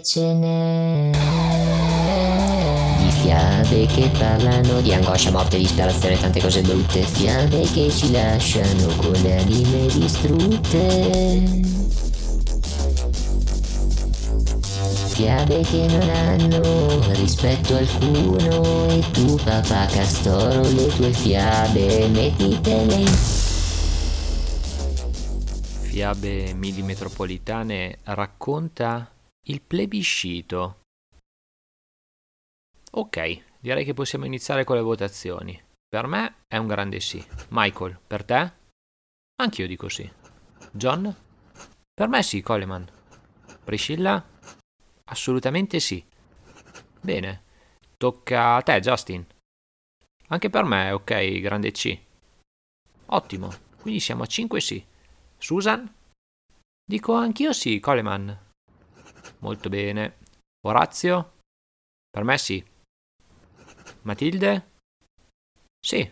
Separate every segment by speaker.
Speaker 1: ce n'è. Di fiabe che parlano di angoscia, morte, disperazione, tante cose brutte. Fiabe che ci lasciano con le anime distrutte. Fiabe che non hanno rispetto alcuno e tu papà Castoro le tue fiabe mettitele in
Speaker 2: Fiabe milimetropolitane racconta il plebiscito. Ok, direi che possiamo iniziare con le votazioni. Per me è un grande sì. Michael, per te? Anch'io dico sì. John? Per me sì, Coleman. Priscilla? Assolutamente sì. Bene. Tocca a te, Justin. Anche per me, ok, grande C. Ottimo. Quindi siamo a 5 sì. Susan? Dico anch'io sì, Coleman. Molto bene. Orazio? Per me sì. Matilde? Sì,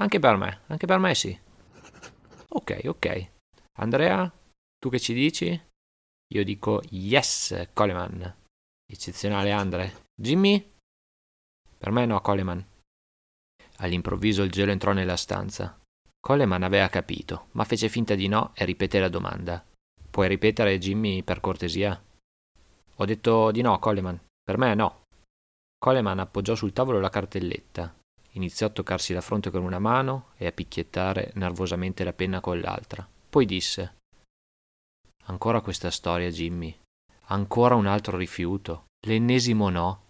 Speaker 2: anche per me, anche per me sì. Ok, ok. Andrea, tu che ci dici? Io dico yes, Coleman. Eccezionale, Andre. Jimmy? Per me no, Coleman. All'improvviso il gelo entrò nella stanza. Coleman aveva capito, ma fece finta di no e ripeté la domanda. Puoi ripetere, Jimmy, per cortesia? Ho detto di no, Coleman. Per me no. Coleman appoggiò sul tavolo la cartelletta, iniziò a toccarsi la fronte con una mano e a picchiettare nervosamente la penna con l'altra. Poi disse Ancora questa storia, Jimmy. Ancora un altro rifiuto. L'ennesimo no.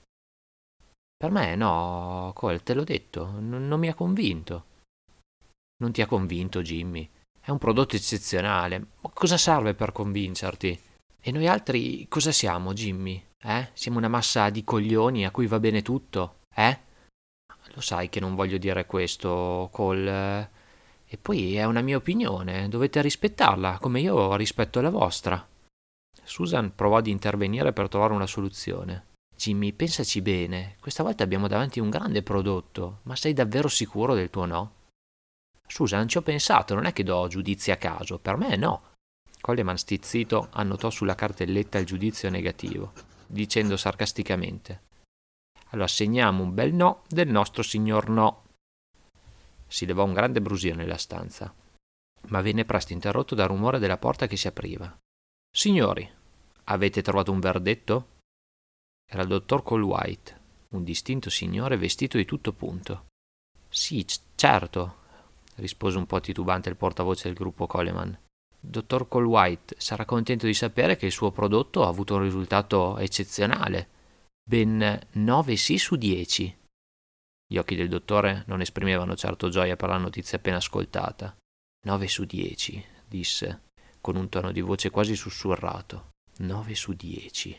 Speaker 2: Per me no, Cole, te l'ho detto, n- non mi ha convinto. Non ti ha convinto, Jimmy. È un prodotto eccezionale. Ma cosa serve per convincerti? E noi altri cosa siamo, Jimmy? Eh? Siamo una massa di coglioni a cui va bene tutto? Eh? Lo sai che non voglio dire questo, Cole. E poi è una mia opinione, dovete rispettarla, come io rispetto la vostra. Susan provò ad intervenire per trovare una soluzione. Jimmy, pensaci bene, questa volta abbiamo davanti un grande prodotto, ma sei davvero sicuro del tuo no? Susan, ci ho pensato, non è che do giudizi a caso, per me no. Coleman stizzito annotò sulla cartelletta il giudizio negativo, dicendo sarcasticamente Allora segniamo un bel no del nostro signor no. Si levò un grande brusio nella stanza, ma venne presto interrotto dal rumore della porta che si apriva. Signori, avete trovato un verdetto? Era il dottor Colwhite, un distinto signore vestito di tutto punto. Sì, certo, rispose un po' titubante il portavoce del gruppo Coleman. Dottor Colwhite sarà contento di sapere che il suo prodotto ha avuto un risultato eccezionale. Ben 9 sì su 10. Gli occhi del dottore non esprimevano certo gioia per la notizia appena ascoltata. Nove su dieci, disse, con un tono di voce quasi sussurrato. Nove su dieci,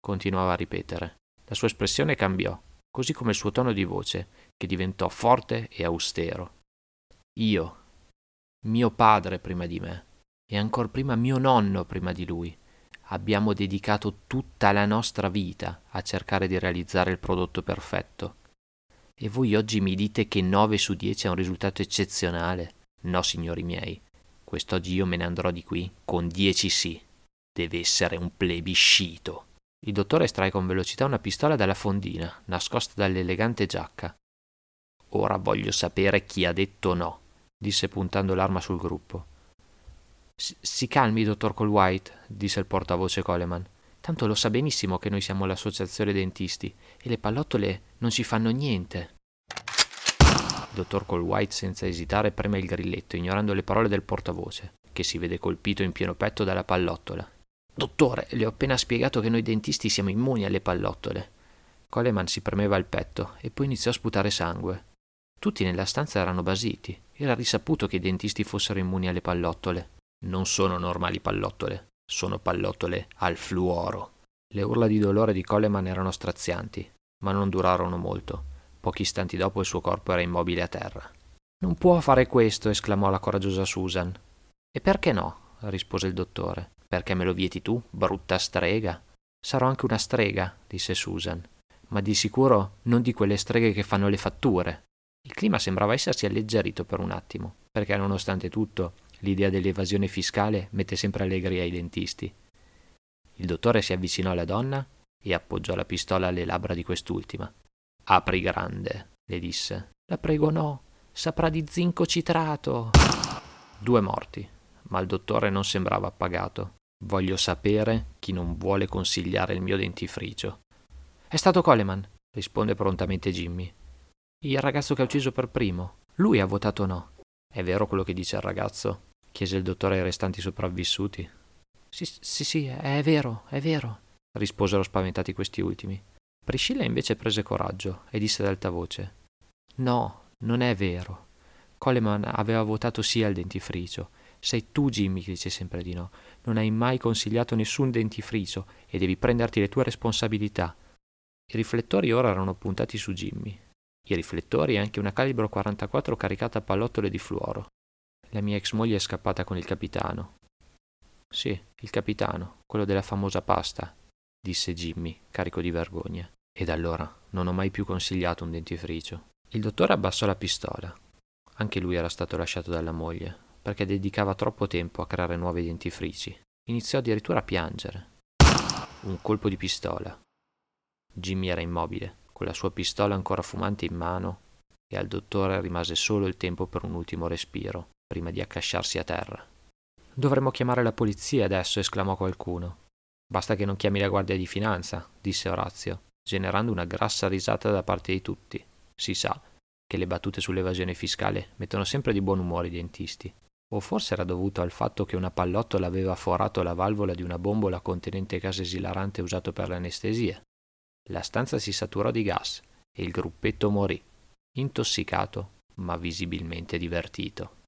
Speaker 2: continuava a ripetere. La sua espressione cambiò, così come il suo tono di voce, che diventò forte e austero. Io, mio padre prima di me, e ancor prima mio nonno prima di lui, abbiamo dedicato tutta la nostra vita a cercare di realizzare il prodotto perfetto e voi oggi mi dite che 9 su 10 è un risultato eccezionale? No, signori miei. Quest'oggi io me ne andrò di qui con 10 sì. Deve essere un plebiscito. Il dottore estrae con velocità una pistola dalla fondina, nascosta dall'elegante giacca. Ora voglio sapere chi ha detto no, disse puntando l'arma sul gruppo. Si calmi, dottor Colwhite, disse il portavoce Coleman. Tanto lo sa benissimo che noi siamo l'associazione dentisti e le pallottole non ci fanno niente. Il dottor Colwhite senza esitare preme il grilletto, ignorando le parole del portavoce, che si vede colpito in pieno petto dalla pallottola. Dottore, le ho appena spiegato che noi dentisti siamo immuni alle pallottole. Coleman si premeva il petto e poi iniziò a sputare sangue. Tutti nella stanza erano basiti. Era risaputo che i dentisti fossero immuni alle pallottole. Non sono normali pallottole, sono pallottole al fluoro. Le urla di dolore di Coleman erano strazianti, ma non durarono molto. Pochi istanti dopo il suo corpo era immobile a terra. Non può fare questo, esclamò la coraggiosa Susan. E perché no? rispose il dottore. Perché me lo vieti tu, brutta strega? Sarò anche una strega, disse Susan, ma di sicuro non di quelle streghe che fanno le fatture. Il clima sembrava essersi alleggerito per un attimo, perché nonostante tutto L'idea dell'evasione fiscale mette sempre allegria ai dentisti. Il dottore si avvicinò alla donna e appoggiò la pistola alle labbra di quest'ultima. Apri grande, le disse. La prego no, saprà di zinco citrato. Due morti, ma il dottore non sembrava appagato. Voglio sapere chi non vuole consigliare il mio dentifricio. È stato Coleman, risponde prontamente Jimmy. Il ragazzo che ha ucciso per primo. Lui ha votato no. È vero quello che dice il ragazzo? Chiese il dottore ai restanti sopravvissuti. Sì, sì, sì, è vero, è vero, risposero spaventati questi ultimi. Priscilla invece prese coraggio e disse ad alta voce: No, non è vero. Coleman aveva votato sì al dentifricio. Sei tu, Jimmy, che dice sempre di no. Non hai mai consigliato nessun dentifricio e devi prenderti le tue responsabilità. I riflettori ora erano puntati su Jimmy. I riflettori e anche una calibro 44 caricata a pallottole di fluoro. La mia ex moglie è scappata con il capitano. Sì, il capitano, quello della famosa pasta, disse Jimmy, carico di vergogna. E da allora non ho mai più consigliato un dentifricio. Il dottore abbassò la pistola. Anche lui era stato lasciato dalla moglie, perché dedicava troppo tempo a creare nuovi dentifrici. Iniziò addirittura a piangere. Un colpo di pistola. Jimmy era immobile, con la sua pistola ancora fumante in mano, e al dottore rimase solo il tempo per un ultimo respiro, prima di accasciarsi a terra. Dovremmo chiamare la polizia adesso, esclamò qualcuno. Basta che non chiami la guardia di finanza, disse Orazio, generando una grassa risata da parte di tutti. Si sa che le battute sull'evasione fiscale mettono sempre di buon umore i dentisti. O forse era dovuto al fatto che una pallottola aveva forato la valvola di una bombola contenente gas esilarante usato per l'anestesia. La stanza si saturò di gas e il gruppetto morì, intossicato ma visibilmente divertito.